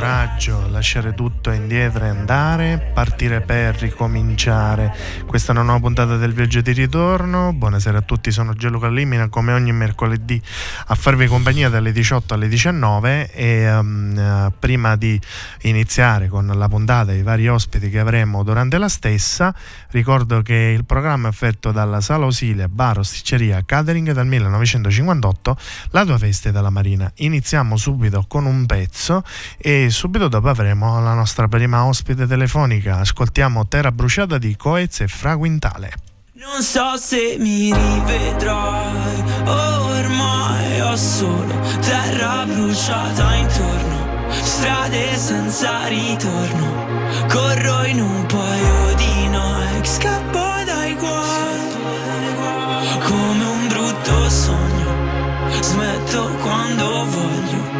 coraggio, lasciare tutto indietro e andare, partire per ricominciare. Questa è una nuova puntata del viaggio di ritorno. Buonasera a tutti, sono Gelo Callimina come ogni mercoledì a farvi compagnia dalle 18 alle 19 e um, prima di iniziare con la puntata e i vari ospiti che avremo durante la stessa, ricordo che il programma è offerto dalla Sala Osilia Bar Osticceria Catering dal 1958, la tua festa della Marina. Iniziamo subito con un pezzo e subito dopo avremo la nostra prima ospite telefonica. Ascoltiamo Terra bruciata di Coez e Fraguintale. Non so se mi rivedrai, ormai ho solo terra bruciata intorno, strade senza ritorno, corro in un paio di Nike, scappo dai guai, come un brutto sogno, smetto quando voglio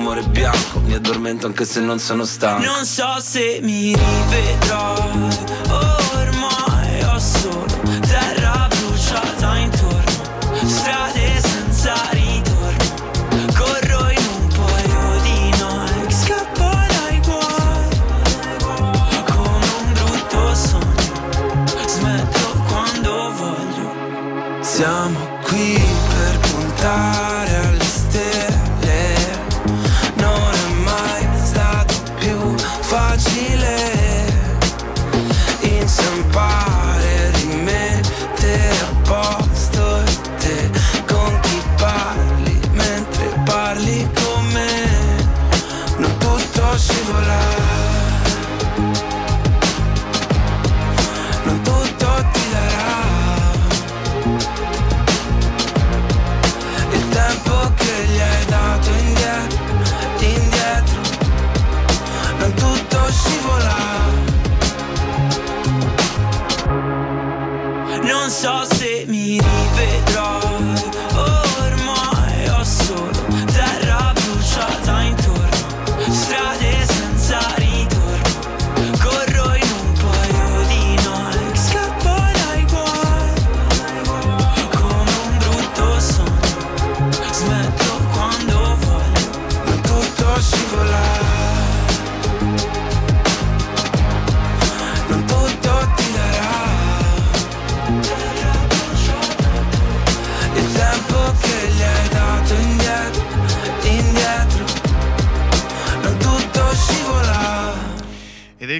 bianco. Mi addormento anche se non sono stanco. Non so se mi rivedrai Ormai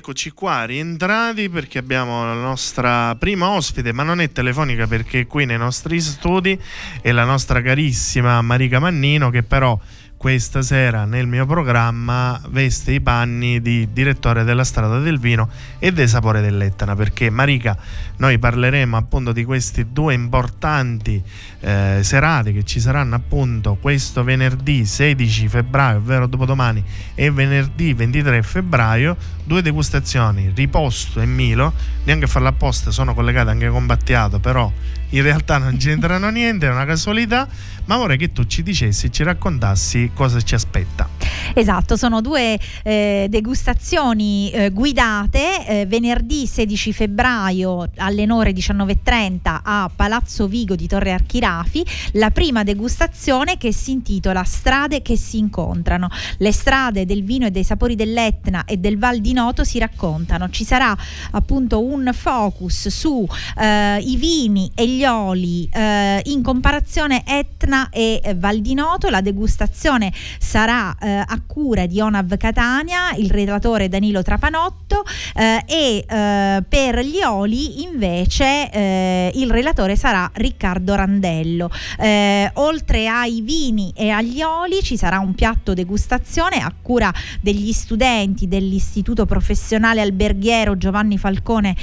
eccoci qua rientrati perché abbiamo la nostra prima ospite, ma non è telefonica perché è qui nei nostri studi, è la nostra carissima Marica Mannino che però questa sera nel mio programma veste i panni di direttore della Strada del Vino e dei Sapore dell'Etna perché Marica noi parleremo appunto di questi due importanti eh, serate che ci saranno appunto questo venerdì 16 febbraio ovvero dopodomani e venerdì 23 febbraio due degustazioni Riposto e Milo. Neanche a farla apposta sono collegate anche con Battiato però in realtà non c'entrano niente, è una casualità, ma vorrei che tu ci dicessi, ci raccontassi cosa ci aspetta. Esatto, sono due eh, degustazioni eh, guidate eh, venerdì 16 febbraio alle ore 19.30 a Palazzo Vigo di Torre Archirafi, la prima degustazione che si intitola Strade che si incontrano. Le strade del vino e dei sapori dell'Etna e del Val di Noto si raccontano. Ci sarà appunto un focus su eh, vini e gli oli eh, in comparazione Etna e Val. La degustazione sarà eh, a cura di Onav Catania, il relatore Danilo Trapanotto eh, e eh, per gli oli invece eh, il relatore sarà Riccardo Randello. Eh, oltre ai vini e agli oli ci sarà un piatto degustazione a cura degli studenti dell'Istituto Professionale Alberghiero Giovanni Falcone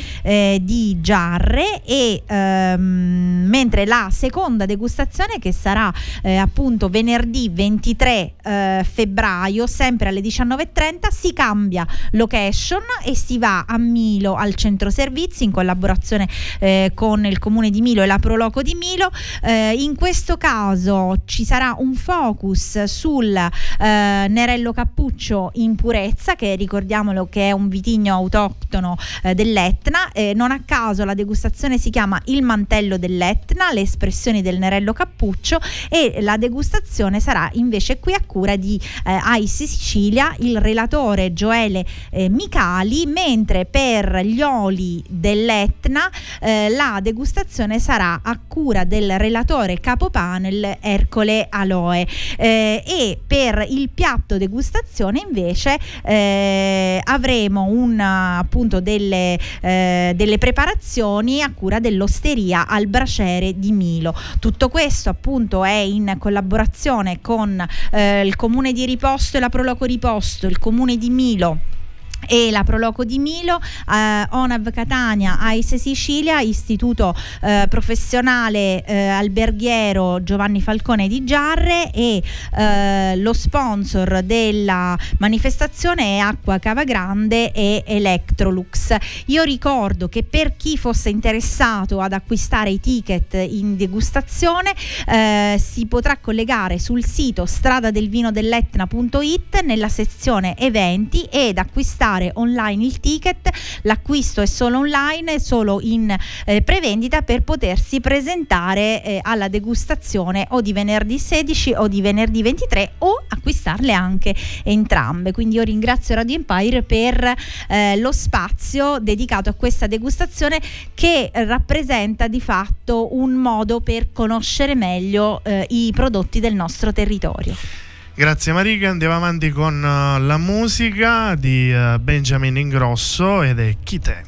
di Giarre e ehm, mentre la seconda degustazione che sarà eh, appunto venerdì 23 eh, febbraio sempre alle 19.30 si cambia location e si va a Milo al centro servizi in collaborazione eh, con il comune di Milo e la Proloco di Milo. Eh, in questo caso ci sarà un focus sul eh, Nerello Cappuccio in purezza che ricordiamolo che è un vitigno autoctono eh, dell'Etna. Non a caso la degustazione si chiama il mantello dell'Etna le espressioni del Nerello Cappuccio e la degustazione sarà invece qui a cura di eh, Ice Sicilia, il relatore Gioele eh, Micali, mentre per gli oli dell'Etna eh, la degustazione sarà a cura del relatore capopanel Ercole Aloe. Eh, e per il piatto degustazione invece eh, avremo un appunto delle, eh, delle preparazioni a cura dell'osteria al braciere di Milo. Tutto questo appunto è in collaborazione con eh, il comune di Riposto e la Proloco Riposto, il comune di Milo e la Proloco di Milo, eh, ONAV Catania, AISE Sicilia, Istituto eh, Professionale eh, Alberghiero Giovanni Falcone di Giarre e eh, lo sponsor della manifestazione è Acqua Cava Grande e Electrolux. Io ricordo che per chi fosse interessato ad acquistare i ticket in degustazione eh, si potrà collegare sul sito stradadelvinodelletna.it nella sezione eventi ed acquistare acquistare online il ticket, l'acquisto è solo online, solo in eh, prevendita per potersi presentare eh, alla degustazione o di venerdì 16 o di venerdì 23 o acquistarle anche entrambe. Quindi io ringrazio Radio Empire per eh, lo spazio dedicato a questa degustazione che rappresenta di fatto un modo per conoscere meglio eh, i prodotti del nostro territorio. Grazie Marica, andiamo avanti con uh, la musica di uh, Benjamin Ingrosso ed è Chi te.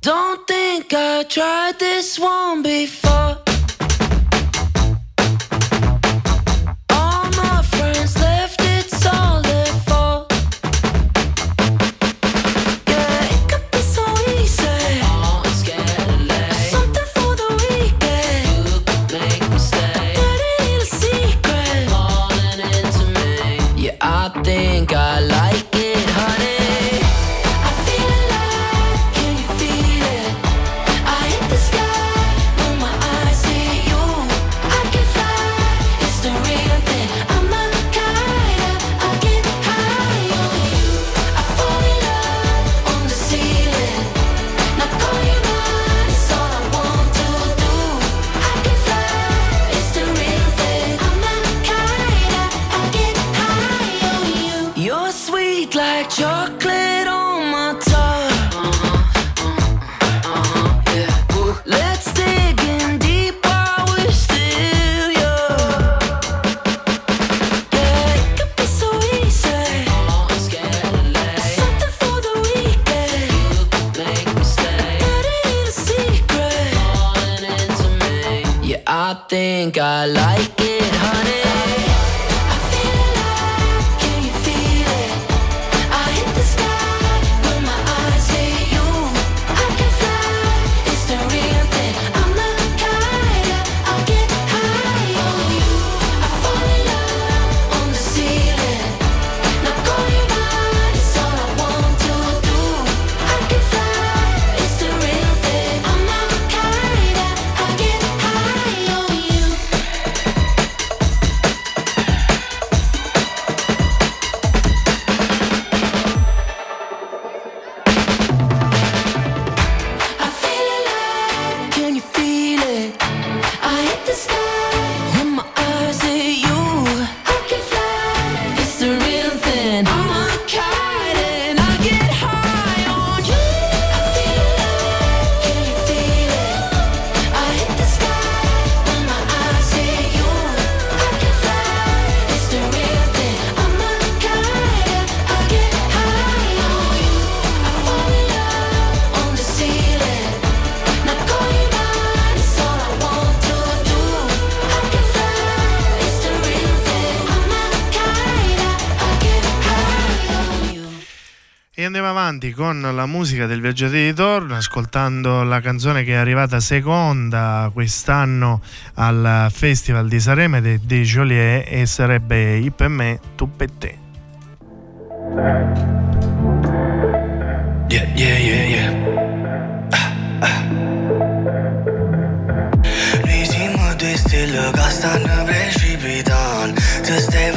Don't think I tried this one before riandiamo avanti con la musica del viaggiatore di ritorno, ascoltando la canzone che è arrivata seconda quest'anno al Festival di Sareme di Joliet e sarebbe I per me, tu per te. Yeah, yeah, yeah, yeah. Ah, ah. Due stelle che stanno precipitando Ti stai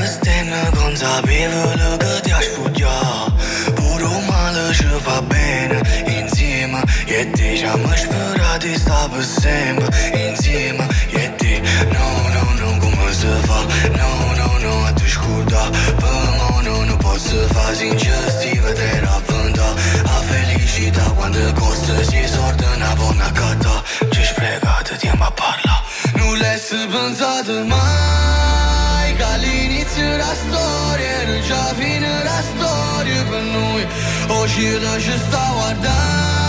Te sta per sempre insieme E ti no, no, no, come si fa? No, no, no, a te scuda Per mo no, non posso fa Sincer si vedrà vânda. A felicita quando costă Și sortă n-avona cata Ce-și pregată, tiemba parla Nu le si vânzată mai Ca l'inizio la storia Era già fine la storia per noi Oggi lascio sta guardando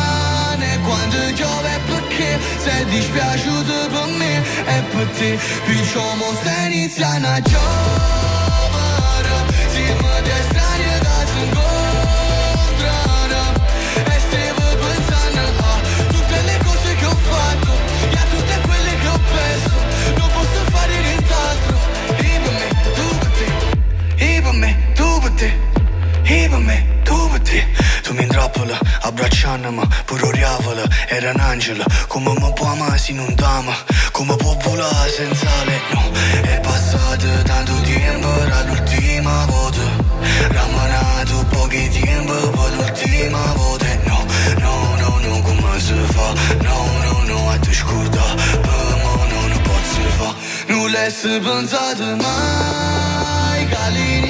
quando piove perché Sei dispiaciuto per me E per te Perciò mo stai iniziando a Tu mi intrappola, abbracciandomi Pure oriavola, era un angelo Come mi può amare se non t'ama Come può volare senza lei, no. È passato tanto tempo dall'ultima volta Rammanato pochi tempo per l'ultima volta No, no, no, no, come si fa No, no, no, a te scorda Per me no, non posso fa Non l'hai pensato mai Che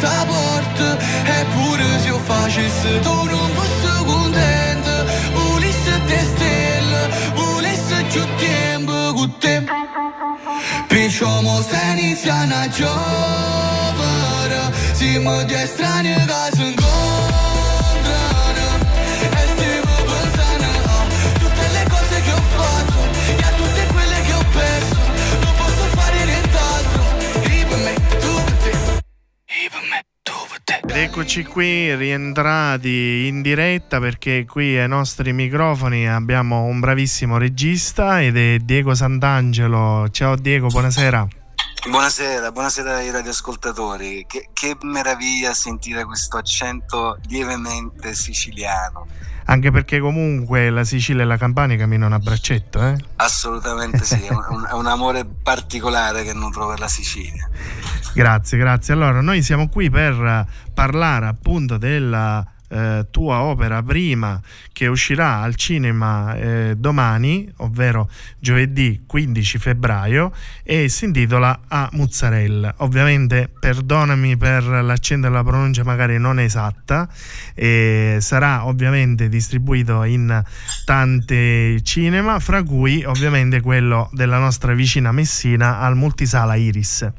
ta porte E pure se io facesse tu non fosse contento Volesse te stelle, volesse più tempo con te Perciò mo se inizia a giovare Siamo di strani che sono eccoci qui rientrati in diretta perché qui ai nostri microfoni abbiamo un bravissimo regista ed è Diego Sant'Angelo. Ciao Diego, buonasera. Buonasera, buonasera ai radioascoltatori. Che, che meraviglia sentire questo accento lievemente siciliano. Anche perché comunque la Sicilia e la Campania camminano a braccetto, eh? Assolutamente sì, è un, un amore particolare che nutro per la Sicilia. Grazie, grazie. Allora, noi siamo qui per parlare appunto della eh, tua opera prima che uscirà al cinema eh, domani, ovvero giovedì 15 febbraio, e si intitola A Mozzarella. Ovviamente, perdonami per l'accento della pronuncia magari non esatta, eh, sarà ovviamente distribuito in tanti cinema, fra cui ovviamente quello della nostra vicina Messina al multisala Iris.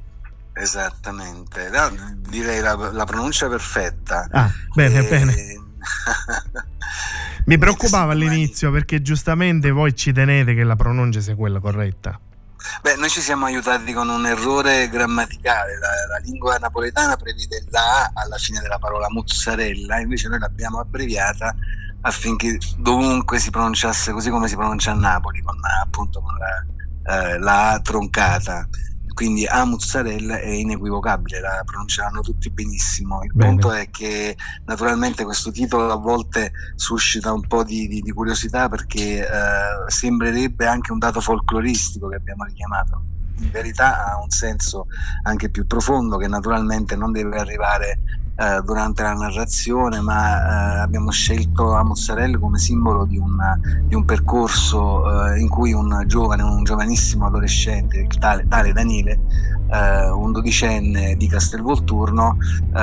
Esattamente, no, direi la, la, pronuncia perfetta. Ah, bene, e... bene. Mi preoccupava all'inizio perché giustamente voi ci tenete che la pronuncia sia quella corretta. Beh, noi ci siamo aiutati con un errore grammaticale. La, la, lingua napoletana prevede la A alla fine della parola mozzarella, invece noi l'abbiamo abbreviata affinché dovunque si pronunciasse così come si pronuncia a Napoli, con appunto con la, eh, la A troncata quindi a mozzarella è inequivocabile, la pronunceranno tutti benissimo. Il Bene. punto è che naturalmente questo titolo a volte suscita un po' di, di, di curiosità perché eh, sembrerebbe anche un dato folcloristico che abbiamo richiamato. in verità ha un senso anche più profondo che naturalmente non deve arrivare eh, durante la narrazione, ma eh, abbiamo scelto la mozzarella come simbolo di un, di un percorso eh, in cui un giovane, un giovanissimo adolescente, tale, tale Daniele, eh, un dodicenne di Castelvolturno, eh,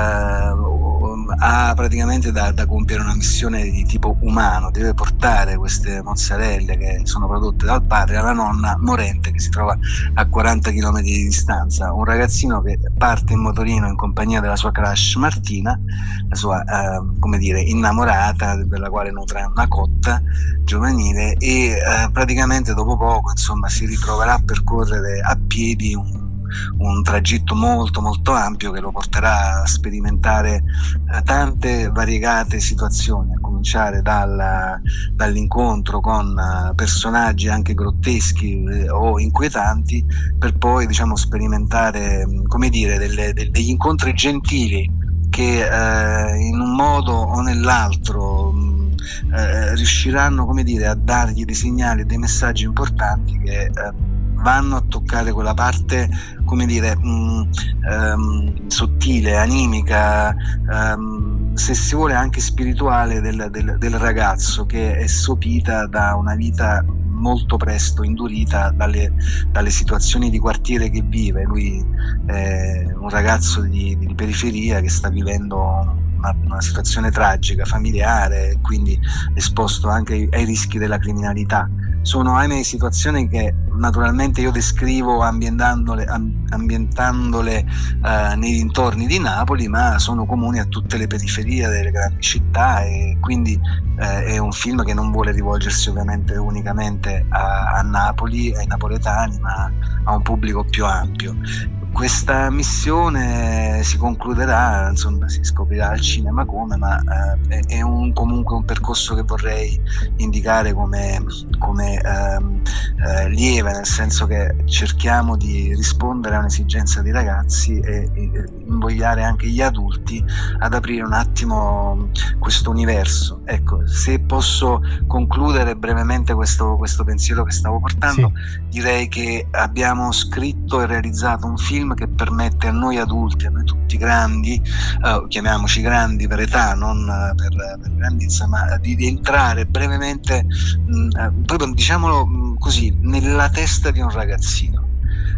ha praticamente da, da, compiere una missione di tipo umano, deve portare queste mozzarelle che sono prodotte dal padre alla nonna morente che si trova a 40 km di distanza, un ragazzino che parte in motorino in compagnia della sua crush Martina, la sua eh, come dire innamorata per la quale nutre una cotta giovanile e eh, praticamente dopo poco insomma si ritroverà a percorrere a piedi un un tragitto molto molto ampio che lo porterà a sperimentare eh, tante variegate situazioni, a cominciare dal, dall'incontro con eh, personaggi anche grotteschi eh, o inquietanti, per poi diciamo, sperimentare come dire, delle, degli incontri gentili che eh, in un modo o nell'altro eh, riusciranno come dire, a dargli dei segnali dei messaggi importanti che eh, vanno a toccare quella parte, come dire, mh, mm, um, sottile, animica, um, se si vuole anche spirituale del, del, del ragazzo che è sopita da una vita molto presto indurita dalle, dalle, situazioni di quartiere che vive. Lui è un ragazzo di, di periferia che sta vivendo una, una, situazione tragica, familiare, quindi esposto anche ai, rischi della criminalità sono ahimè situazioni che naturalmente io descrivo ambientandole, ambientandole eh, nei dintorni di Napoli, ma sono comuni a tutte le periferie delle grandi città e quindi eh, è un film che non vuole rivolgersi ovviamente unicamente a, a Napoli, ai napoletani, ma a un pubblico più ampio. Questa missione si concluderà, insomma, si scoprirà al cinema come, ma eh, è un, comunque un percorso che vorrei indicare come, come ehm, eh, lieve, nel senso che cerchiamo di rispondere a un'esigenza di ragazzi e, e invogliare anche gli adulti ad aprire un attimo questo universo. Ecco, se posso concludere brevemente questo, questo pensiero che stavo portando, sì. direi che abbiamo scritto e realizzato un film film che permette a noi adulti, a noi tutti grandi, eh, chiamiamoci grandi per età, non eh, per, per grandezza, ma di, di entrare brevemente, mh, mm, eh, proprio diciamolo mm, così, nella testa di un ragazzino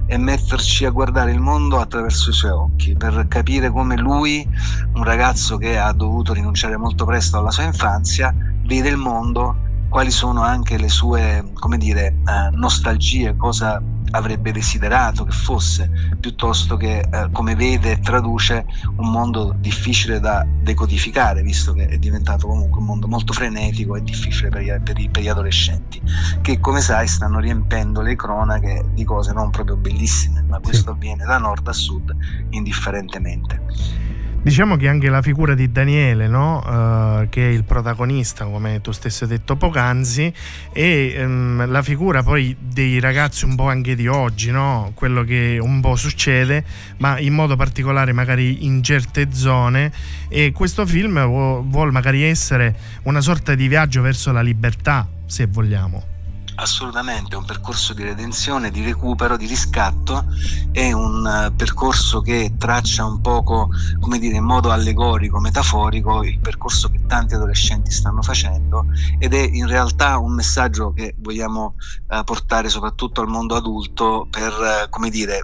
e metterci a guardare il mondo attraverso i suoi occhi per capire come lui, un ragazzo che ha dovuto rinunciare molto presto alla sua infanzia, vede il mondo, quali sono anche le sue, come dire, eh, nostalgie, cosa avrebbe desiderato che fosse, piuttosto che eh, come vede e traduce un mondo difficile da decodificare, visto che è diventato comunque un mondo molto frenetico e difficile per gli, per, per gli adolescenti, che come sai stanno riempendo le cronache di cose non proprio bellissime, ma questo avviene da nord a sud indifferentemente. Diciamo che anche la figura di Daniele, no? uh, che è il protagonista, come tu stesso hai detto poc'anzi, e um, la figura poi dei ragazzi un po' anche di oggi, no? quello che un po' succede, ma in modo particolare magari in certe zone. E questo film vuole magari essere una sorta di viaggio verso la libertà, se vogliamo assolutamente un percorso di redenzione, di recupero, di riscatto, è un uh, percorso che traccia un poco, come dire, in modo allegorico, metaforico, il percorso che tanti adolescenti stanno facendo ed è in realtà un messaggio che vogliamo uh, portare soprattutto al mondo adulto per, uh, come dire,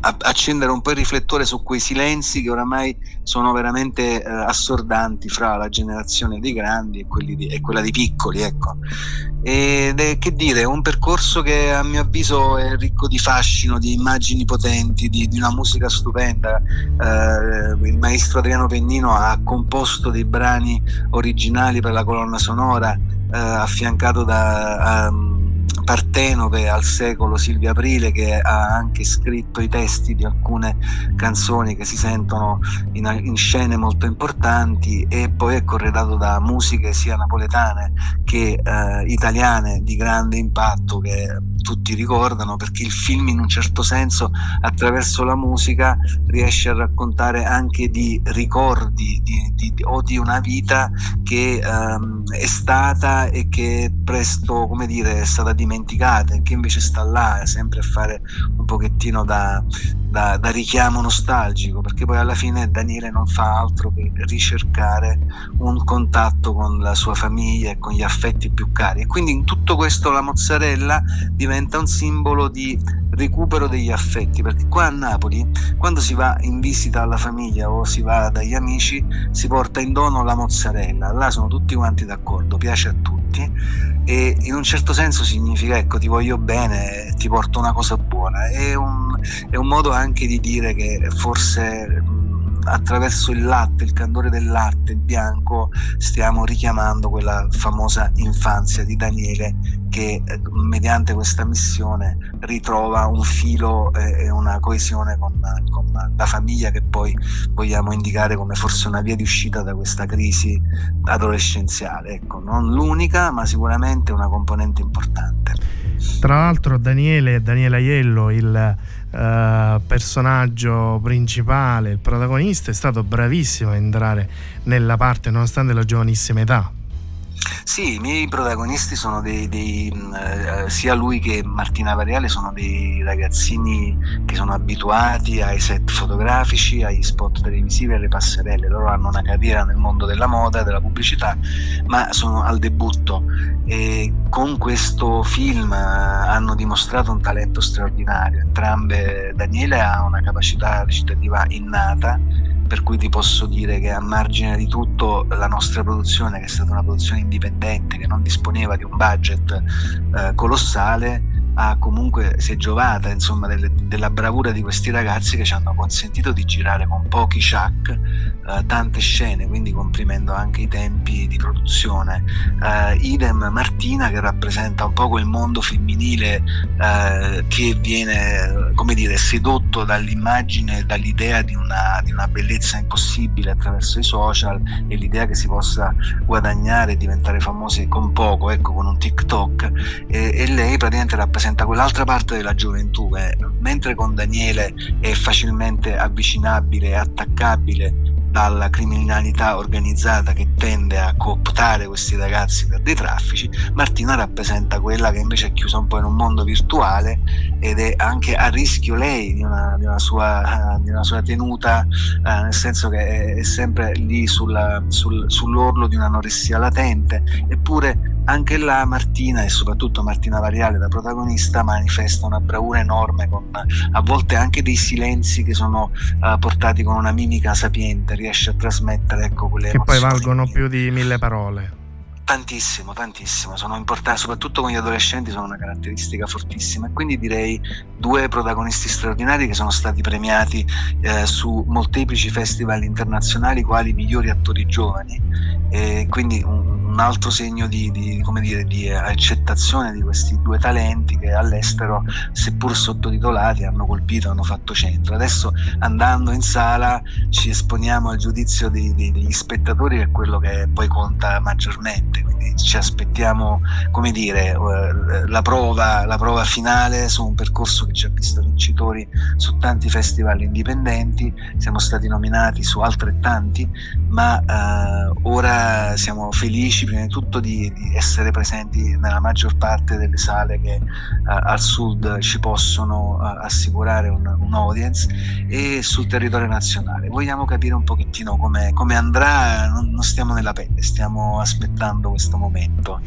a- accendere un po' il riflettore su quei silenzi che oramai sono veramente assordanti fra la generazione dei grandi e, di, e quella dei piccoli, ecco. Ed è che dire, è un percorso che a mio avviso è ricco di fascino, di immagini potenti, di, di una musica stupenda. Eh, il maestro Adriano Pennino ha composto dei brani originali per la colonna sonora, eh, affiancato da um, Partenope al secolo Silvia Aprile che ha anche scritto i testi di alcune canzoni che si sentono in, in scene molto importanti e poi è corredato da musiche sia napoletane che eh, italiane di grande impatto che tutti ricordano perché il film in un certo senso attraverso la musica riesce a raccontare anche di ricordi di, di, di, o di una vita che ehm, è stata e che presto come dire è stata dimenticata e che invece sta là sempre a fare un pochettino da, da, da, richiamo nostalgico, perché poi alla fine Daniele non fa altro che ricercare un contatto con la sua famiglia e con gli affetti più cari. E quindi in tutto questo la mozzarella diventa un simbolo di recupero degli affetti, perché qua a Napoli, quando si va in visita alla famiglia o si va dagli amici, si porta in dono la mozzarella, là sono tutti quanti d'accordo, piace a tutti e in un certo senso significa ecco ti voglio bene, ti porto una cosa buona, è un, è un modo anche di dire che forse attraverso il latte, il candore del latte, bianco, stiamo richiamando quella famosa infanzia di Daniele che eh, mediante questa missione ritrova un filo e una coesione con, con, la famiglia che poi vogliamo indicare come forse una via di uscita da questa crisi adolescenziale. Ecco, non l'unica, ma sicuramente una componente importante. Tra l'altro Daniele, Daniele Aiello, il uh, personaggio principale, il protagonista, è stato bravissimo a entrare nella parte nonostante la giovanissima età. Sì, i miei protagonisti sono dei, dei eh, sia lui che Martina Variale sono dei ragazzini che sono abituati ai set fotografici, agli spot televisivi, alle passerelle. Loro hanno una carriera nel mondo della moda, della pubblicità, ma sono al debutto e con questo film eh, hanno dimostrato un talento straordinario. Entrambe Daniele ha una capacità recitativa innata per cui ti posso dire che a margine di tutto la nostra produzione, che è stata una produzione indipendente, che non disponeva di un budget eh, colossale, ha comunque si è giovata insomma, delle, della bravura di questi ragazzi che ci hanno consentito di girare con pochi chuck eh, tante scene, quindi comprimendo anche i tempi di produzione. Eh, idem Martina che rappresenta un po' quel mondo femminile eh, che viene come dire sedotto dall'immagine, dall'idea di una, di una bellezza impossibile attraverso i social e l'idea che si possa guadagnare e diventare famosi con poco, ecco con un TikTok e, e lei praticamente rappresenta rappresenta quell'altra parte della gioventù che mentre con Daniele è facilmente avvicinabile e attaccabile dalla criminalità organizzata che tende a cooptare questi ragazzi per dei traffici, Martina rappresenta quella che invece è chiusa un po' in un mondo virtuale ed è anche a rischio lei di una, di una, sua, di una sua, tenuta, eh, nel senso che è sempre lì sulla, sul, sull'orlo di un'anoressia latente, eppure anche là Martina e soprattutto Martina Variale da protagonista manifesta una bravura enorme con a volte anche dei silenzi che sono uh, portati con una mimica sapiente riesce a trasmettere ecco quelle che poi valgono più di mille parole Tantissimo, tantissimo, sono importanti, soprattutto con gli adolescenti sono una caratteristica fortissima. E quindi direi due protagonisti straordinari che sono stati premiati eh, su molteplici festival internazionali quali migliori attori giovani. E quindi un, un altro segno di, di, dire, di, accettazione di questi due talenti che all'estero, seppur sottotitolati, hanno colpito, hanno fatto centro. Adesso andando in sala ci esponiamo al giudizio dei, degli spettatori che è quello che poi conta maggiormente quindi ci aspettiamo, come dire, eh, la prova, la prova finale su un percorso che ci ha visto vincitori su tanti festival indipendenti, siamo stati nominati su altrettanti, ma eh, ora siamo felici prima di tutto di, di, essere presenti nella maggior parte delle sale che eh, al sud ci possono eh, assicurare un, un, audience e sul territorio nazionale. Vogliamo capire un pochettino come, andrà, non, non stiamo nella pelle, stiamo aspettando aspettando questo momento.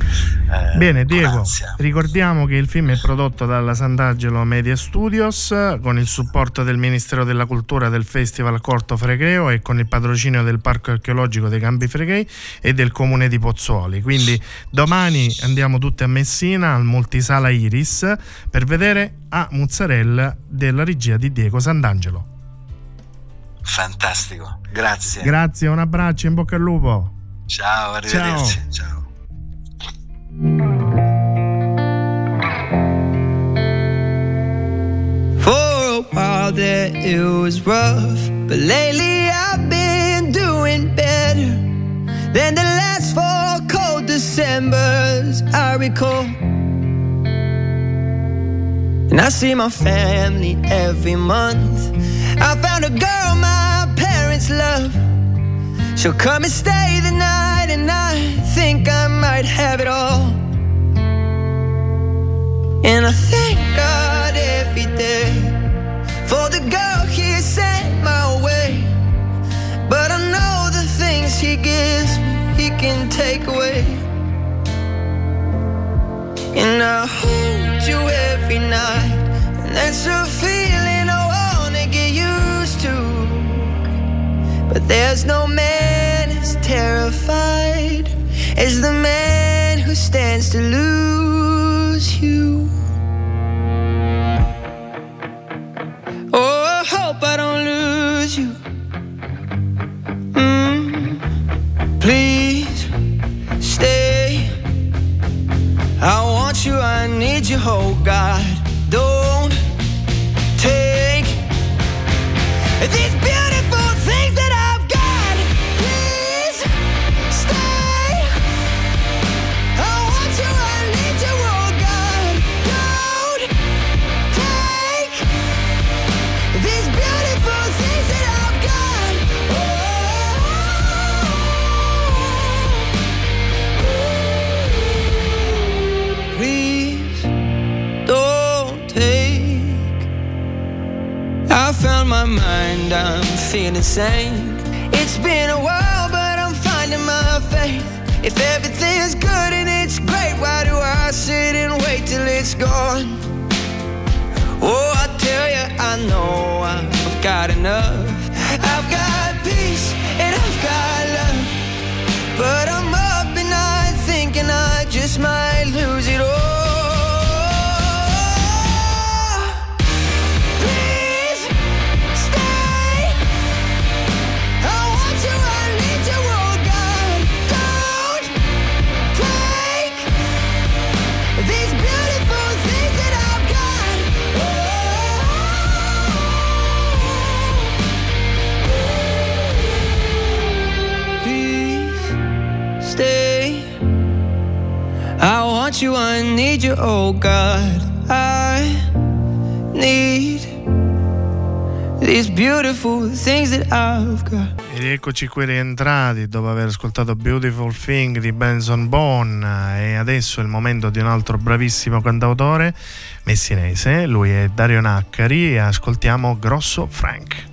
Eh, Bene, Diego, ricordiamo che il film è prodotto dalla Sant'Angelo Media Studios con il supporto del Ministero della Cultura del Festival Corto Fregreo e con il patrocinio del Parco Archeologico dei Campi Freghei e del Comune di Pozzuoli. Quindi domani andiamo tutti a Messina al Multisala Iris per vedere a Mozzarella della regia di Diego Sant'Angelo. Fantastico, grazie. Grazie, un abbraccio, in bocca al lupo. Ciao, arrivederci. Ciao. Ciao. For a while there it was rough, but lately I've been doing better than the last four cold Decembers I recall. And I see my family every month. I found a girl my parents love. She'll come and stay the night, and I think I might have it all. And I thank God every day for the girl He sent my way. But I know the things He gives me, He can take away. And I hold you every night, and that's a feeling. But there's no man as terrified as the man who stands to lose you. same. oh God, I need these beautiful things that I've got. Ed eccoci qui rientrati dopo aver ascoltato Beautiful Thing di Benson Bone e adesso è il momento di un altro bravissimo cantautore messinese, lui è Dario Naccari e ascoltiamo Grosso Frank.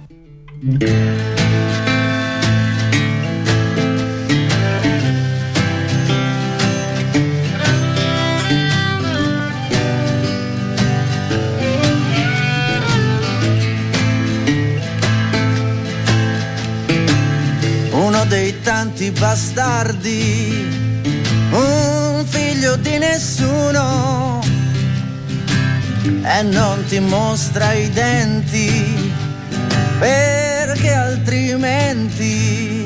questi bastardi, un figlio di nessuno, e non ti mostra i denti, perché altrimenti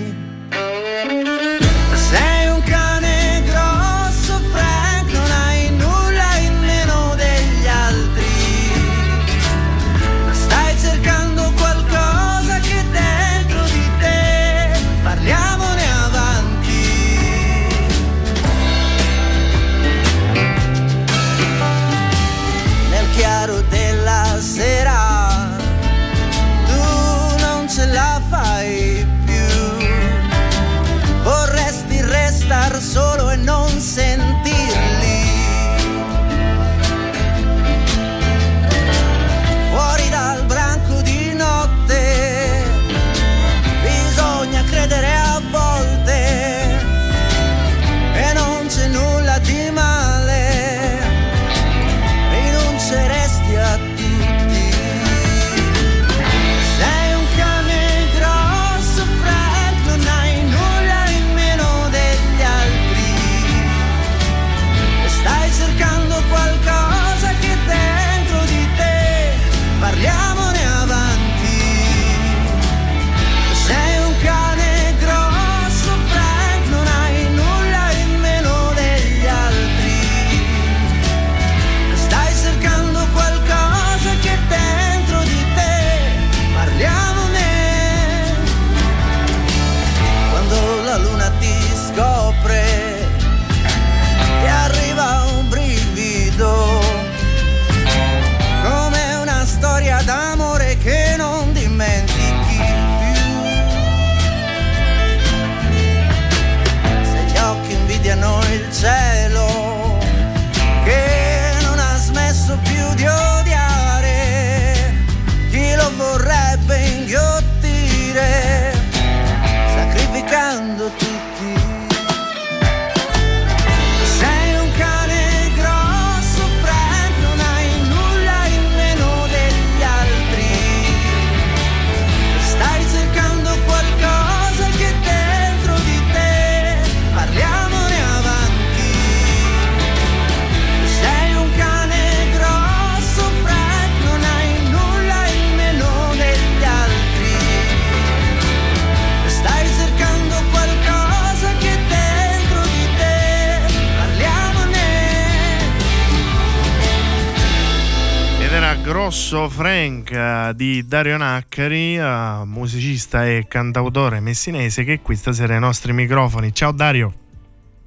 Frank eh, di Dario Naccari, eh, musicista e cantautore messinese che è qui stasera ai nostri microfoni. Ciao Dario.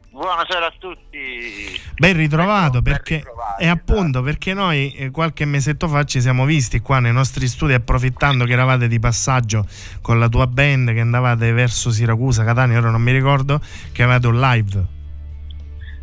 Buonasera a tutti. Ben ritrovato Ben perché e appunto perché noi eh, qualche mesetto fa ci siamo visti qua nei nostri studi approfittando che eravate di passaggio con la tua band che andavate verso Siracusa, Catania, ora non mi ricordo, che avevate un live.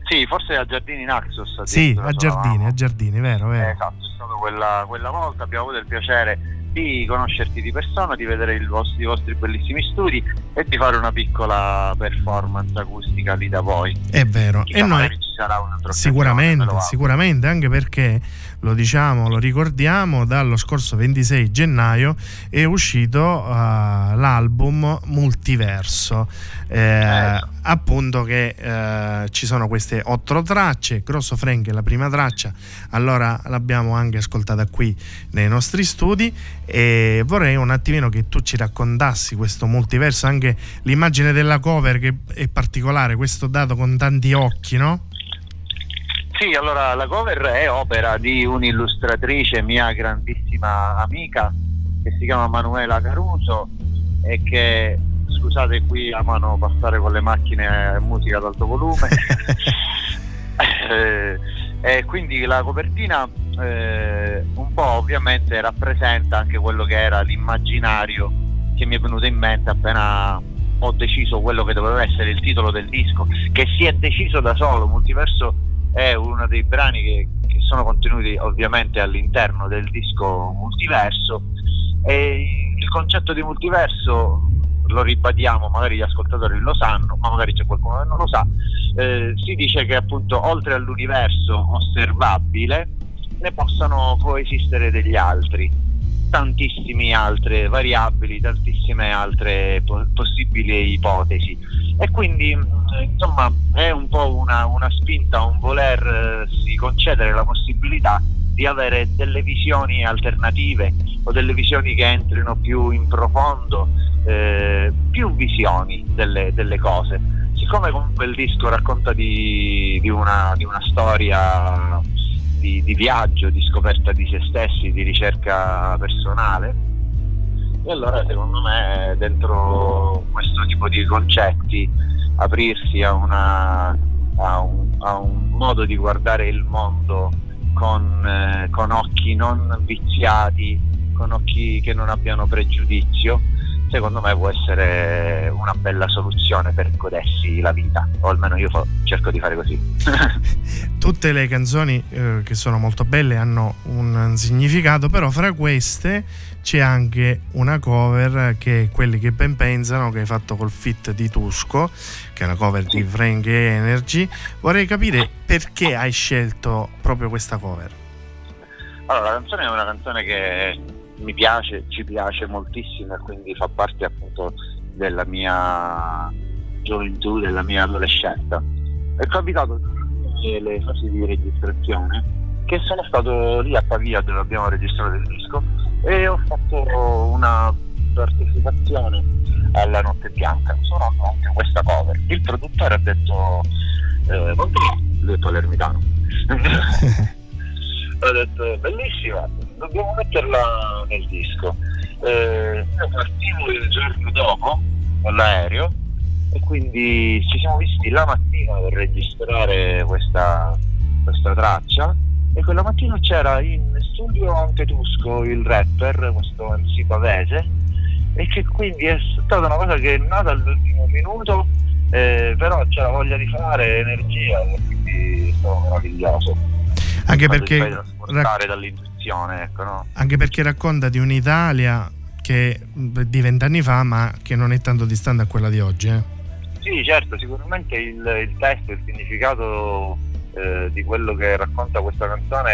Sì, forse a Giardini Naxos. Sì, a Giardini, a Giardini, vero, Eh, vero. esatto, è stato quella, quella volta. Abbiamo avuto il piacere di conoscerti di persona, di vedere il vostri- i vostri bellissimi studi e di fare una piccola performance acustica lì da voi. È vero. E noi sarà un'altra Sicuramente, sicuramente, anche perché lo diciamo, lo ricordiamo, dallo scorso 26 gennaio è uscito uh, l'album Multiverso. Eh, appunto che eh, ci sono queste otto tracce, Grosso Frank è la prima traccia, allora l'abbiamo anche ascoltata qui nei nostri studi e vorrei un attimino che tu ci raccontassi questo multiverso, anche l'immagine della cover che è particolare, questo dato con tanti occhi, no? Sì, allora la cover è opera di un'illustratrice mia grandissima amica che si chiama Manuela Caruso e che scusate qui amano passare con le macchine musica ad alto volume. Eh, e quindi la copertina eh, un po' ovviamente rappresenta anche quello che era l'immaginario che mi è venuto in mente appena ho deciso quello che doveva essere il titolo del disco che si è deciso da solo Multiverso è uno dei brani che, che sono contenuti ovviamente all'interno del disco Multiverso e il concetto di multiverso lo ribadiamo, magari gli ascoltatori lo sanno, ma magari c'è qualcuno che non lo sa. eh, si dice che appunto oltre all'universo osservabile ne possano coesistere degli altri, tantissime altre variabili, tantissime altre po- possibili ipotesi. E quindi insomma è un po' una, una spinta, un volersi concedere la possibilità di avere delle visioni alternative o delle visioni che entrino più in profondo, eh, più visioni delle, delle cose. Siccome comunque il disco racconta di, di una, di una storia di, di viaggio, di scoperta di se stessi, di ricerca personale, e allora secondo me dentro questo tipo di concetti aprirsi a, una, a, un, a un modo di guardare il mondo con, eh, con occhi non viziati, con occhi che non abbiano pregiudizio, secondo me può essere una bella soluzione per godersi la vita, o almeno io fa- cerco di fare così. Tutte le canzoni eh, che sono molto belle hanno un significato, però fra queste c'è anche una cover che è quelli che ben pensano che hai fatto col fit di Tusco, che è una cover di Frank Energy. Vorrei capire perché hai scelto proprio questa cover. Allora, la canzone è una canzone che mi piace, ci piace moltissimo e quindi fa parte appunto della mia gioventù, della mia adolescenza. È capitato nelle fasi di registrazione che sono stato lì a Pavia dove abbiamo registrato il disco e ho fatto una partecipazione alla Notte Bianca suonando anche questa cover. Il produttore ha detto eh, quanto va? Lui è palermitano. ho detto bellissima, dobbiamo metterla nel disco. Eh, partivo il giorno dopo con l'aereo e quindi ci siamo visti la mattina per registrare questa, questa traccia e quella mattina c'era in studio anche Tusco, il rapper, questo MC Pavese e che quindi è stata una cosa che è nata all'ultimo minuto eh, però c'era voglia di fare, energia e quindi è meraviglioso Anche perché, trasportare dall'intuizione, ecco, no? anche perché racconta di un'Italia che di vent'anni fa, ma che non è tanto distante da quella di oggi. eh. Sì, certo, sicuramente il, il testo, il significato eh, di quello che racconta questa canzone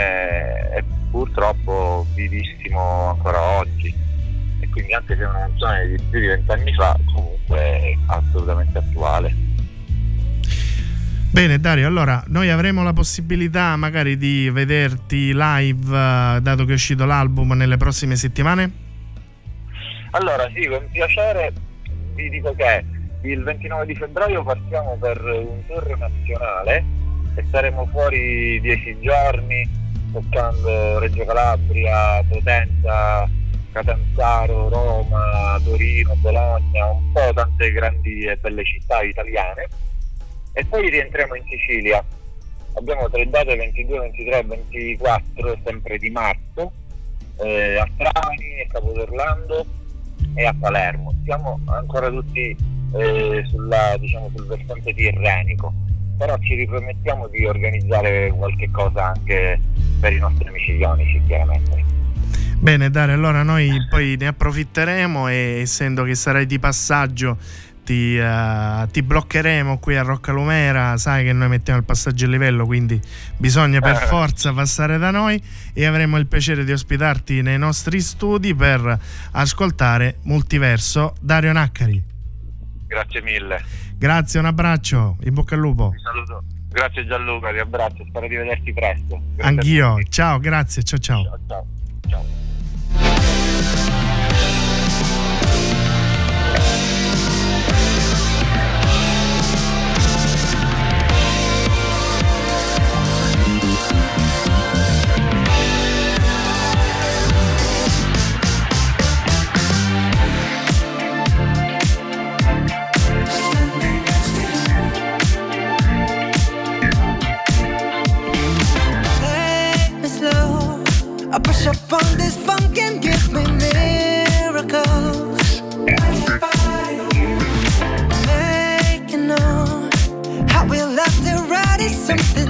è purtroppo vivissimo ancora oggi. E quindi anche se è una canzone di più di vent'anni fa, comunque è assolutamente attuale. Bene Dario, allora noi avremo la possibilità magari di vederti live, eh, dato che è uscito l'album nelle prossime settimane? Allora, sì, con piacere vi dico che il 29 di febbraio partiamo per un tour nazionale e staremo fuori dieci giorni toccando Reggio Calabria, Potenza, Catanzaro, Roma, Torino, Bologna, un po' tante grandi e belle città italiane e poi rientriamo in Sicilia. Abbiamo tre date 22, 23 e 24 sempre di marzo eh, a Trani, a Capodorlando e a Palermo. Siamo ancora tutti eh, sulla, diciamo, sul versante tirrenico, però ci ripromettiamo di organizzare qualche cosa anche per i nostri amici ionici, chiaramente. Bene, Dario, allora noi poi ne approfitteremo e essendo che sarai di passaggio ti, uh, ti, bloccheremo qui a Roccalumera, sai che noi mettiamo il passaggio a livello, quindi bisogna per eh. forza passare da noi e avremo il piacere di ospitarti nei nostri studi per ascoltare Multiverso Dario Naccari. Grazie mille. Grazie, un abbraccio, in bocca al lupo. Ti saluto. Grazie Gianluca, ti abbraccio, spero di vederti presto. Grazie Anch'io, ciao, grazie, ciao ciao. Ciao ciao. ciao. I push up on this funk and give me miracles. Making on how we love to ride is something.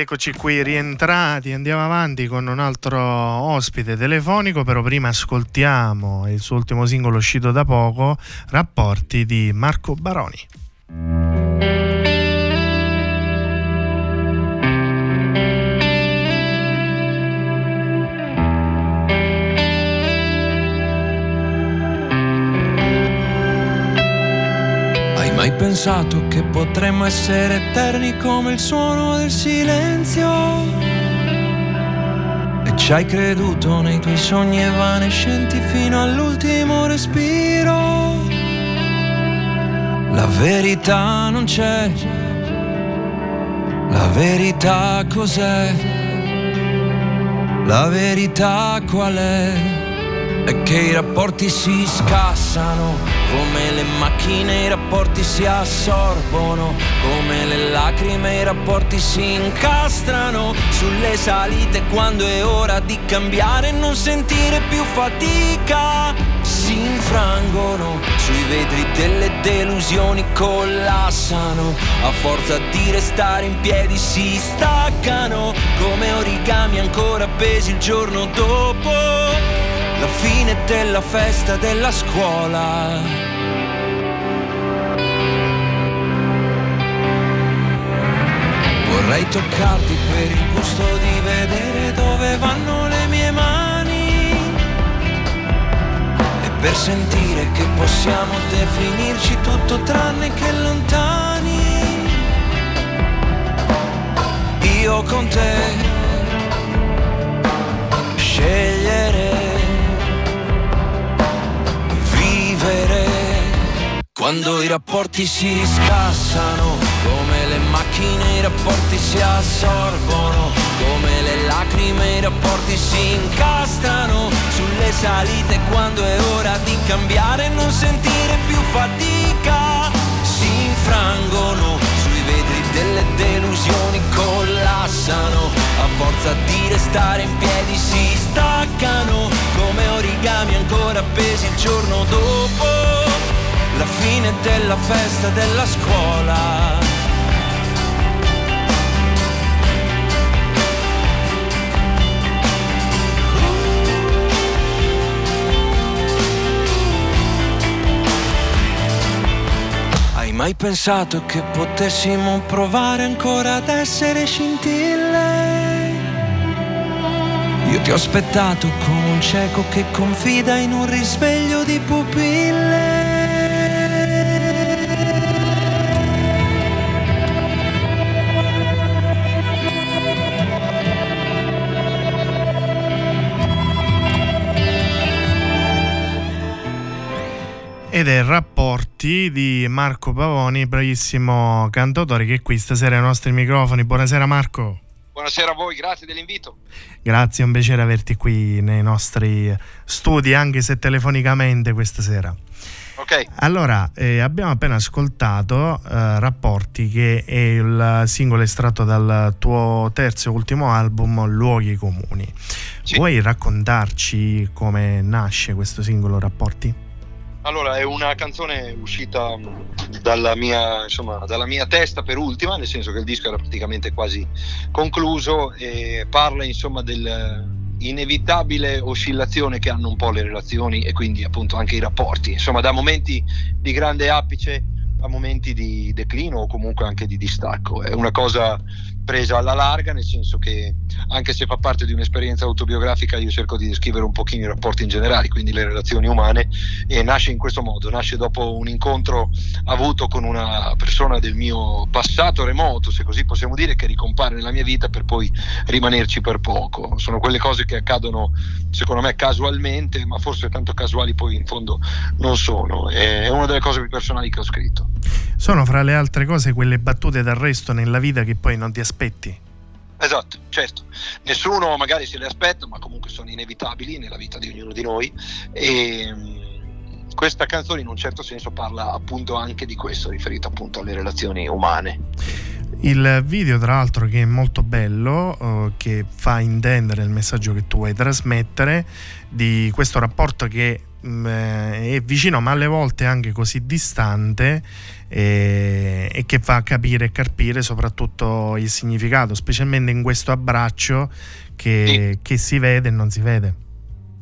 Eccoci qui rientrati, andiamo avanti con un altro ospite telefonico, però prima ascoltiamo il suo ultimo singolo uscito da poco, Rapporti di Marco Baroni. Pensato che potremmo essere eterni come il suono del silenzio? E ci hai creduto nei tuoi sogni evanescenti fino all'ultimo respiro? La verità non c'è. La verità cos'è? La verità qual è? È che i rapporti si scassano come le macchine i rapporti si assorbono, come le lacrime i rapporti si incastrano. Sulle salite quando è ora di cambiare e non sentire più fatica. Si infrangono sui vetri delle delusioni collassano, a forza di restare in piedi si staccano come origami ancora appesi il giorno dopo la fine della festa della scuola. Vorrei toccarti per il gusto di vedere dove vanno le mie mani e per sentire che possiamo definirci tutto tranne che lontani. Io con te scegliere quando i rapporti si scassano come le macchine i rapporti si assorbono come le lacrime i rapporti si incastrano. Sulle salite quando è ora di cambiare e non sentire più fatica. Si infrangono sui vetri delle delusioni collassano. A forza di restare in piedi si staccano. Come origami ancora appesi il giorno dopo la fine della festa della scuola Hai mai pensato che potessimo provare ancora ad essere scintille? Io ti ho aspettato come un cieco che confida in un risveglio di pupille. Ed è Rapporti di Marco Pavoni, bravissimo cantautore che è qui stasera ai nostri microfoni. Buonasera Marco. Buonasera a voi, grazie dell'invito. Grazie, è un piacere averti qui nei nostri studi, anche se telefonicamente questa sera. Ok. Allora, eh, abbiamo appena ascoltato eh, Rapporti, che è il singolo estratto dal tuo terzo e ultimo album, Luoghi Comuni. Sì. Vuoi raccontarci come nasce questo singolo Rapporti? Allora, è una canzone uscita mh, dalla mia, insomma, dalla mia testa per ultima, nel senso che il disco era praticamente quasi concluso e parla insomma del inevitabile oscillazione che hanno un po' le relazioni e quindi appunto anche i rapporti, insomma da momenti di grande apice a momenti di declino o comunque anche di distacco. È una cosa presa alla larga, nel senso che anche se fa parte di un'esperienza autobiografica, io cerco di descrivere un pochino i rapporti in generale, quindi le relazioni umane, e nasce in questo modo, nasce dopo un incontro avuto con una persona del mio passato remoto, se così possiamo dire, che ricompare nella mia vita per poi rimanerci per poco. Sono quelle cose che accadono, secondo me, casualmente, ma forse tanto casuali poi in fondo non sono. È una delle cose più personali che ho scritto. Sono fra le altre cose quelle battute d'arresto nella vita che poi non ti aspetti. Esatto, certo. Nessuno magari se le aspetta, ma comunque sono inevitabili nella vita di ognuno di noi. E mh, questa canzone in un certo senso parla appunto anche di questo, riferito appunto alle relazioni umane. Il video, tra l'altro, che è molto bello, eh, che fa intendere il messaggio che tu vuoi trasmettere di questo rapporto che mh, eh, è vicino, ma alle volte anche così distante, eh, e che fa capire e carpire soprattutto il significato, specialmente in questo abbraccio che, che si vede e non si vede.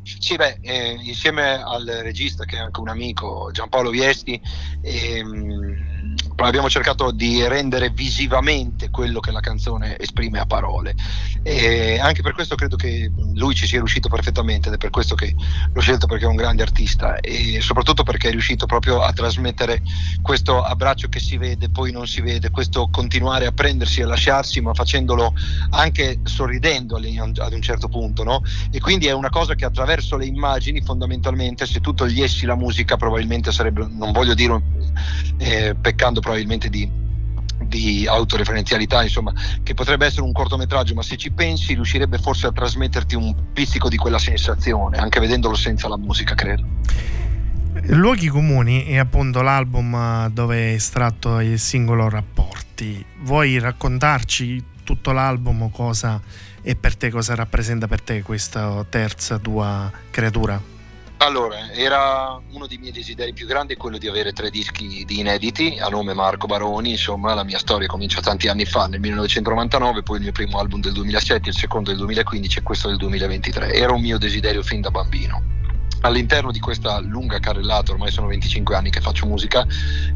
Sì, beh, eh, insieme al regista che è anche un amico, Giampaolo Viesti, ehm, abbiamo cercato di rendere visivamente quello che la canzone esprime a parole. E anche per questo credo che lui ci sia riuscito perfettamente ed è per questo che l'ho scelto perché è un grande artista e soprattutto perché è riuscito proprio a trasmettere questo abbraccio che si vede, poi non si vede, questo continuare a prendersi e a lasciarsi, ma facendolo anche sorridendo ad un certo punto, no? E quindi è una cosa che attraverso le immagini, fondamentalmente, se tu togliessi la musica, probabilmente sarebbe, non voglio dire eh, peccando probabilmente di, di autoreferenzialità, insomma, che potrebbe essere un cortometraggio, ma se ci pensi riuscirebbe forse a trasmetterti un pizzico di quella sensazione, anche vedendolo senza la musica, credo. Luoghi comuni è appunto l'album dove è estratto il singolo Rapporti. Vuoi raccontarci tutto l'album cosa e per te cosa rappresenta per te questa terza tua creatura? Allora, era uno dei miei desideri più grandi quello di avere tre dischi di inediti a nome Marco Baroni, insomma la mia storia comincia tanti anni fa, nel 1999, poi il mio primo album del 2007, il secondo del 2015 e questo del 2023. Era un mio desiderio fin da bambino all'interno di questa lunga carrellata, ormai sono 25 anni che faccio musica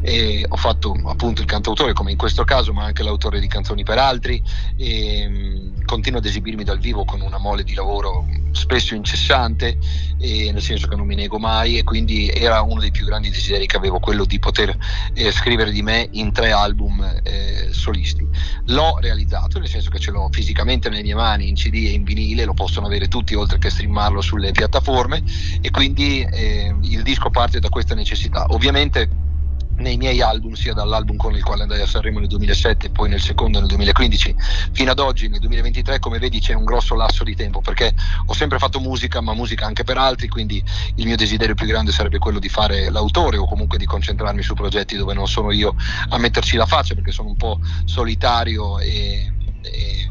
e ho fatto appunto il cantautore come in questo caso, ma anche l'autore di canzoni per altri e mh, continuo ad esibirmi dal vivo con una mole di lavoro spesso incessante, nel senso che non mi nego mai e quindi era uno dei più grandi desideri che avevo, quello di poter eh, scrivere di me in tre album eh, solisti. L'ho realizzato, nel senso che ce l'ho fisicamente nelle mie mani, in CD e in vinile, lo possono avere tutti oltre che streamarlo sulle piattaforme e quindi eh, il disco parte da questa necessità. Ovviamente nei miei album, sia dall'album con il quale andai a Sanremo nel 2007 e poi nel secondo nel 2015, fino ad oggi nel 2023, come vedi c'è un grosso lasso di tempo perché ho sempre fatto musica, ma musica anche per altri, quindi il mio desiderio più grande sarebbe quello di fare l'autore o comunque di concentrarmi su progetti dove non sono io a metterci la faccia perché sono un po' solitario e, e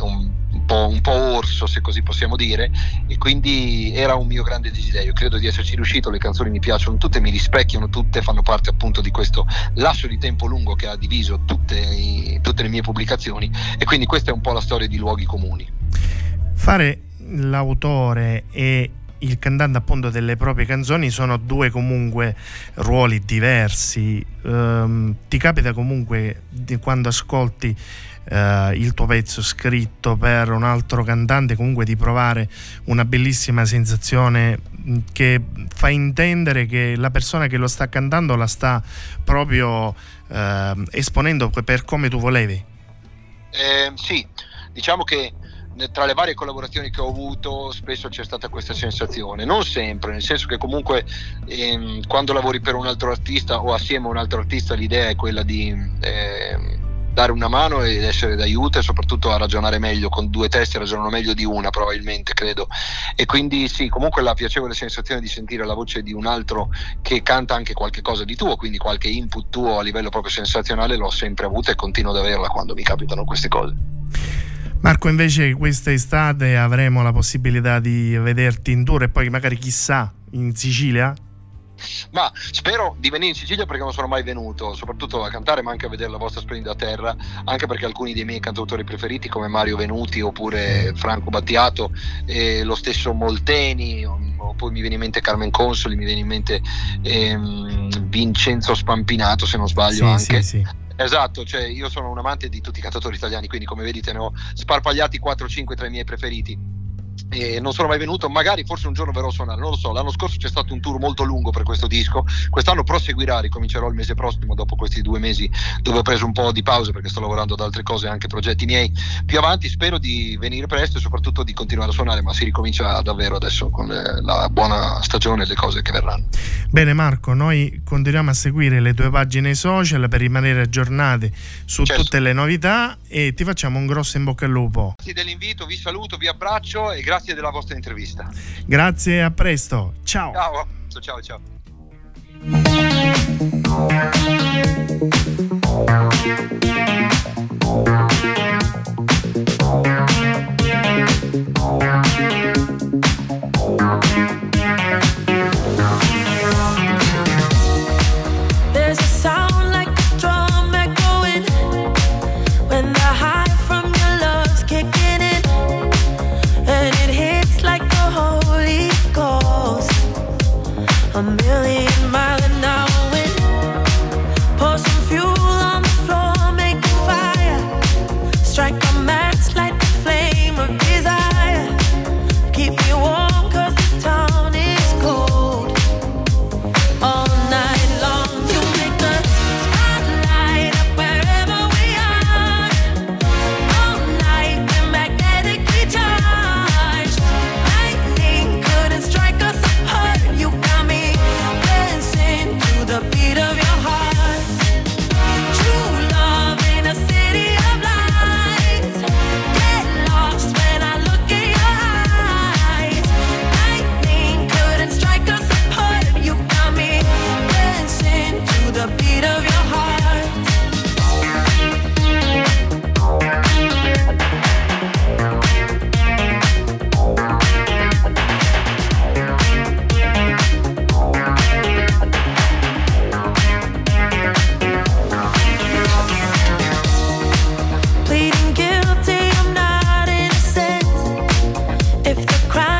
un un po', un po', orso, se così possiamo dire, e quindi era un mio grande desiderio. Credo di esserci riuscito, le canzoni mi piacciono tutte, mi rispecchiano tutte, fanno parte appunto di questo lasso di tempo lungo che ha diviso tutte, i, tutte le mie pubblicazioni e quindi questa è un po' la storia di luoghi comuni. Fare l'autore e il cantante appunto delle proprie canzoni sono due comunque ruoli diversi. Um, ti capita comunque quando ascolti uh, il tuo pezzo scritto per un altro cantante comunque di provare una bellissima sensazione mm, che fa intendere che la persona che lo sta cantando la sta proprio uh, esponendo per come tu volevi. Eh, sì, diciamo che tra le varie collaborazioni che ho avuto spesso c'è stata questa sensazione, non sempre, nel senso che comunque ehm, quando lavori per un altro artista o assieme a un altro artista l'idea è quella di eh, dare una mano ed essere d'aiuto e soprattutto a ragionare meglio, con due teste ragionano meglio di una probabilmente credo e quindi sì, comunque la piacevole sensazione di sentire la voce di un altro che canta anche qualche cosa di tuo, quindi qualche input tuo a livello proprio sensazionale l'ho sempre avuta e continuo ad averla quando mi capitano queste cose. Marco, invece questa estate avremo la possibilità di vederti in tour e poi magari chissà in Sicilia? Ma spero di venire in Sicilia perché non sono mai venuto, soprattutto a cantare, ma anche a vedere la vostra splendida terra, anche perché alcuni dei miei cantautori preferiti, come Mario Venuti oppure Franco Battiato, e lo stesso Molteni, o poi mi viene in mente Carmen Consoli, mi viene in mente ehm, Vincenzo Spampinato, se non sbaglio sì, anche. Sì, sì. Esatto, cioè io sono un amante di tutti i cantatori italiani, quindi come vedete ne ho sparpagliati 4-5 tra i miei preferiti e non sono mai venuto, magari forse un giorno verrò a suonare, non lo so, l'anno scorso c'è stato un tour molto lungo per questo disco, quest'anno proseguirà, ricomincerò il mese prossimo dopo questi due mesi dove ho preso un po' di pausa perché sto lavorando ad altre cose, anche progetti miei più avanti, spero di venire presto e soprattutto di continuare a suonare, ma si ricomincia davvero adesso con la buona stagione e le cose che verranno. Bene Marco, noi continuiamo a seguire le tue pagine social per rimanere aggiornati su certo. tutte le novità e ti facciamo un grosso in bocca al lupo. Grazie dell'invito, vi saluto, vi abbraccio e grazie della vostra intervista. Grazie, a presto. Ciao. Ciao, ciao, ciao. a with the crowd.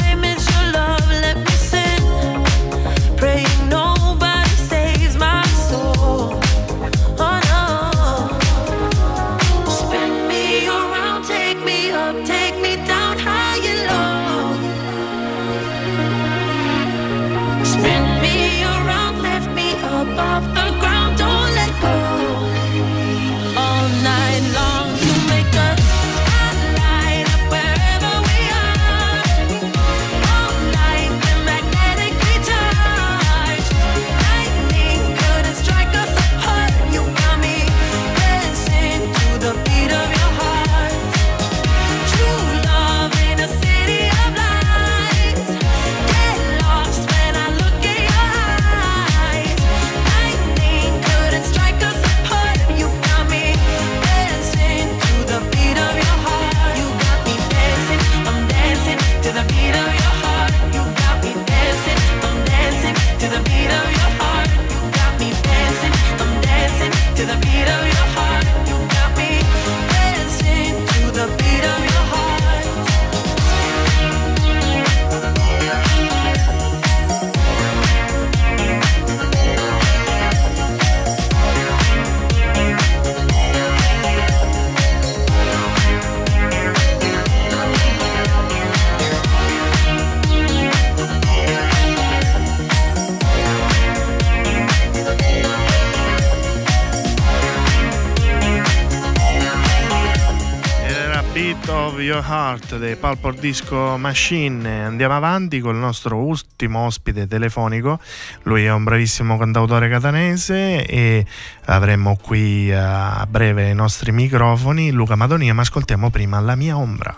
Heart dei Disco Machine. Andiamo avanti con il nostro ultimo ospite telefonico. Lui è un bravissimo cantautore catanese e avremo qui a breve i nostri microfoni Luca Madonia, ma ascoltiamo prima La mia ombra.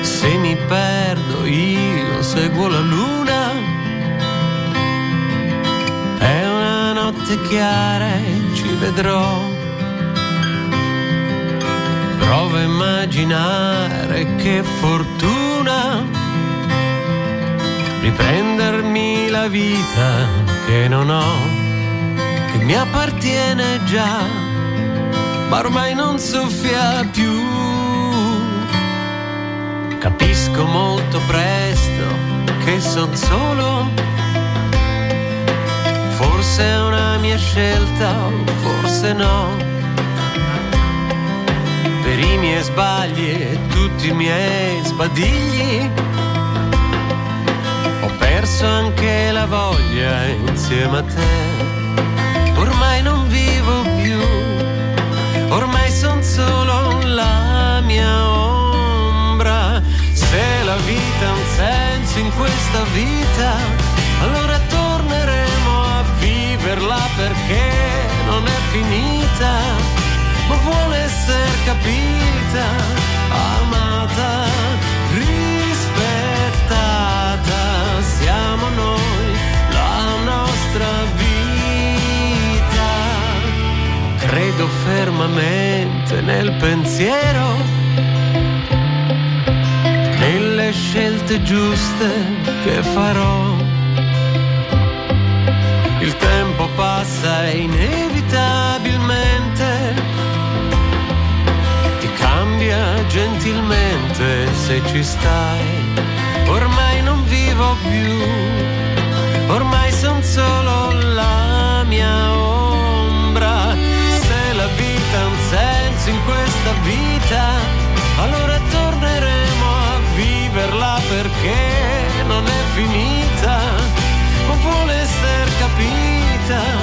Se mi perdo io seguo la luna. È una notte chiara e ci vedrò. Provo a immaginare che fortuna riprendermi la vita che non ho, che mi appartiene già, ma ormai non soffia più. Capisco molto presto che son solo. Forse è una mia scelta, o forse no. Per i miei sbagli e tutti i miei sbadigli. Ho perso anche la voglia insieme a te. Ormai non vivo più, ormai son solo la mia ombra. Se la vita ha un senso in questa vita, allora torneremo a viverla perché non è finita, essere capita, amata, rispettata. Siamo noi, la nostra vita. Credo fermamente nel pensiero nelle scelte giuste che farò. Il tempo passa inevitabilmente, cambia gentilmente se ci stai. Ormai non vivo più, ormai son solo la mia ombra. Se la vita ha un senso in questa vita, allora torneremo a viverla perché non è finita, ma vuole essere capita,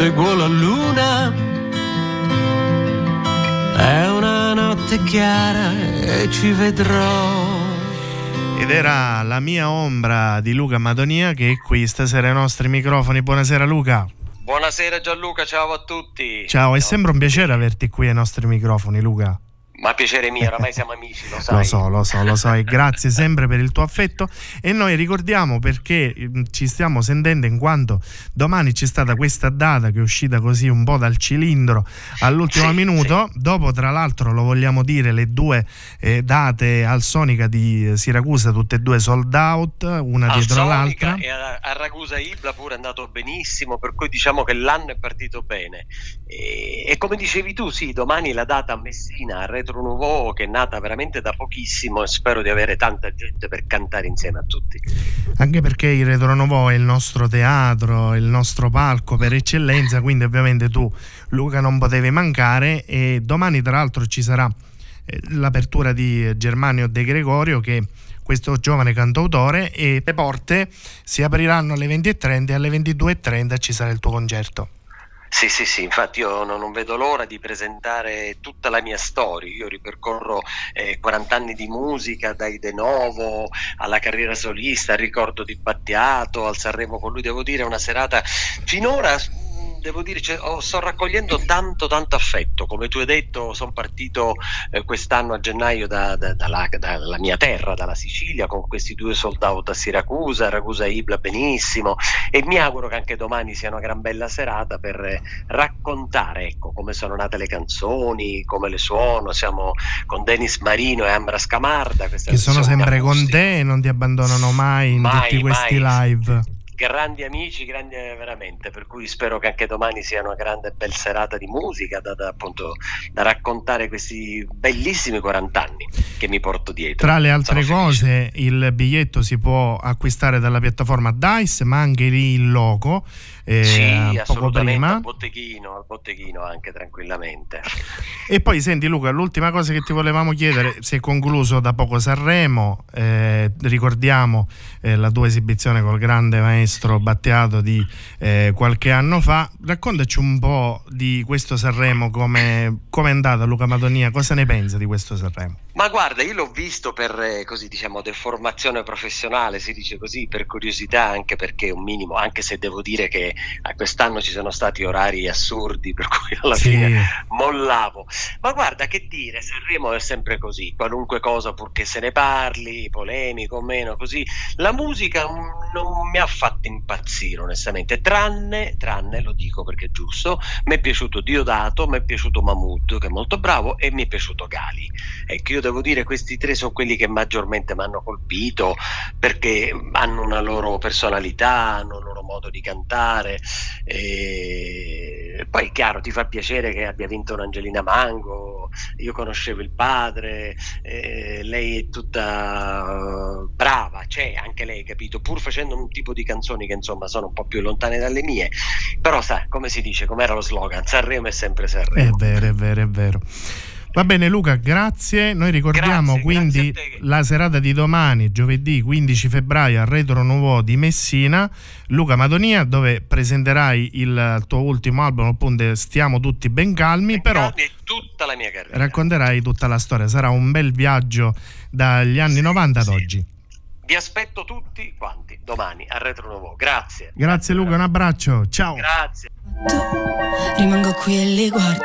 seguo la luna. È una notte chiara e ci vedrò. Ed era la mia ombra di Luca Madonia che è qui stasera ai nostri microfoni. Buonasera Luca. Buonasera Gianluca, ciao a tutti. Ciao, è sempre un piacere averti qui ai nostri microfoni Luca. Ma piacere mio, oramai siamo amici, lo sai. Lo so, lo so, lo so e grazie sempre per il tuo affetto e noi ricordiamo perché mm, ci stiamo sentendo in quanto domani c'è stata questa data che è uscita così un po' dal cilindro all'ultimo Sì, minuto, dopo tra l'altro lo vogliamo dire le due eh, date al Sonica di Siracusa, tutte e due sold out, una Al dietro Sonica l'altra. e a, a Ragusa Ibla pure è andato benissimo, per cui diciamo che l'anno è partito bene. E, e come dicevi tu, sì, domani la data a Messina, a Retro Nouveau, che è nata veramente da pochissimo e spero di avere tanta gente per cantare insieme a tutti. Anche perché il Retro Novo è il nostro teatro, il nostro palco per eccellenza, quindi ovviamente tu Luca non potevi mancare e domani tra l'altro ci sarà eh, l'apertura di Germanio De Gregorio che questo giovane cantautore e le porte si apriranno alle 20.30 e alle 22.30 ci sarà il tuo concerto. Sì, sì, sì, infatti io non, vedo l'ora di presentare tutta la mia storia. Io ripercorro eh, 40 anni di musica, dai De Novo alla carriera solista, al ricordo di Battiato, al Sanremo con lui. Devo dire, una serata finora. Devo dire, cioè, oh, sto raccogliendo tanto, tanto affetto. Come tu hai detto, sono partito eh, quest'anno a gennaio da- da- dalla, dalla mia terra, dalla Sicilia, con questi due sold out a Siracusa, Ragusa Ibla benissimo e mi auguro che anche domani sia una gran bella serata per eh, raccontare ecco, come sono nate le canzoni, come le suono. Siamo con Denis Marino e Ambra Scamarda. Che sono sempre con te e non ti abbandonano mai in Mai, tutti questi mai. live. Grandi amici, grandi eh, veramente, per cui spero che anche domani sia una grande bella serata di musica da, da, appunto, da raccontare questi bellissimi 40 anni che mi porto dietro. Tra le altre Sono felice. cose, il biglietto si può acquistare dalla piattaforma Dice, ma anche lì il logo eh, Sì, poco assolutamente, prima. al botteghino, al botteghino anche tranquillamente. E poi senti Luca, l'ultima cosa che ti volevamo chiedere, si è concluso da poco Sanremo, eh, ricordiamo eh, la tua esibizione col grande maestro Battiato di eh, qualche anno fa, raccontaci un po' di questo Sanremo, come è andata Luca Madonia, cosa ne pensa di questo Sanremo? Ma guarda, io l'ho visto per eh, così diciamo deformazione professionale, si dice così, per curiosità, anche perché un minimo, anche se devo dire che a quest'anno ci sono stati orari assurdi, per cui alla Sì. fine mollavo. Ma guarda che dire, Sanremo è sempre così, qualunque cosa purché se ne parli, polemico o meno, così. La musica mm, non mi ha fatto impazzire onestamente, tranne, tranne, lo dico perché è giusto, mi è piaciuto Diodato, mi è piaciuto Mahmood che è molto bravo e mi è piaciuto Gali. Ecco, io devo dire questi tre sono quelli che maggiormente mi hanno colpito perché hanno una loro personalità, hanno modo di cantare. E poi, chiaro, ti fa piacere che abbia vinto un'Angelina Mango. Io conoscevo il padre, lei è tutta brava, c'è anche lei, capito? Pur facendo un tipo di canzoni che insomma sono un po' più lontane dalle mie, però sai, come si dice, com'era lo slogan? Sanremo è sempre È Sanremo. vero, è vero, è vero. Va bene Luca, grazie. Noi ricordiamo Grazie, quindi grazie la serata di domani, giovedì 15 febbraio, al Retro Nouveau di Messina, Luca Madonia, dove presenterai il tuo ultimo album, appunto Stiamo tutti ben calmi, però Calmi tutta la mia carriera. racconterai tutta la storia. Sarà un bel viaggio dagli anni 90 ad oggi. Vi aspetto tutti quanti domani a Retro Nouveau. Grazie. Grazie Luca, un abbraccio. Ciao. Grazie. Rimango qui e li guardo,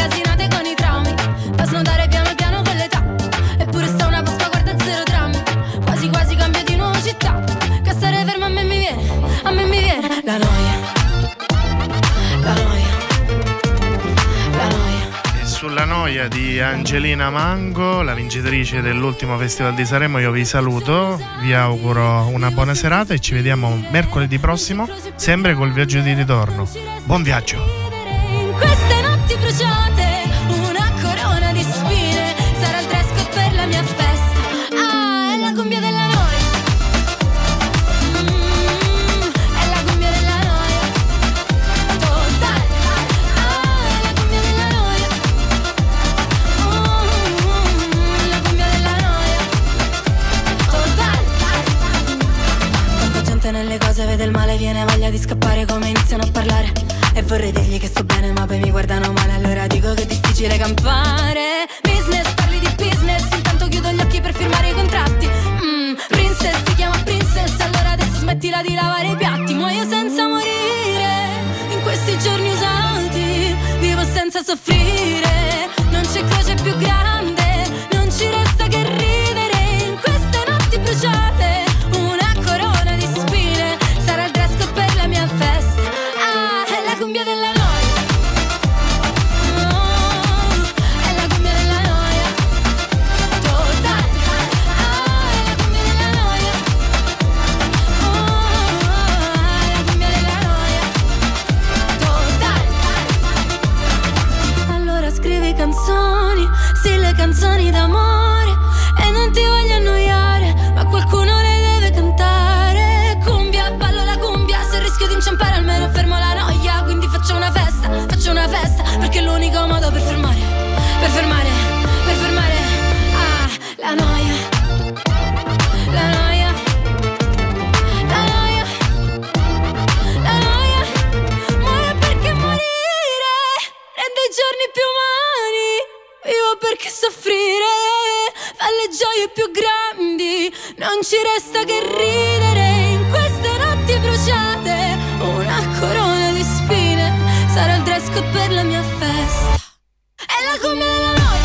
con noia. Di Angelina Mango, la vincitrice dell'ultimo Festival di Sanremo, io vi saluto, vi auguro una buona serata e ci vediamo mercoledì prossimo, sempre col viaggio di ritorno. Buon viaggio! Del male viene voglia di scappare come iniziano a parlare. E vorrei dirgli che sto bene ma poi mi guardano male. Allora dico che è difficile campare. Business, parli di business. Intanto chiudo gli occhi per firmare i contratti. Mm, Princess, ti chiama princess. Allora adesso smettila di lavare i piatti. Muoio senza morire. In questi giorni usati Vivo senza soffrire. Non c'è croce più grande. Non ci resta che per fermare, per fermare, per fermare Ah, la noia La noia La noia La noia Muore perché morire rende i giorni più umani. Vivo perché soffrire fa le gioie più grandi. Non ci resta che ridere Baila conmigo de la noche.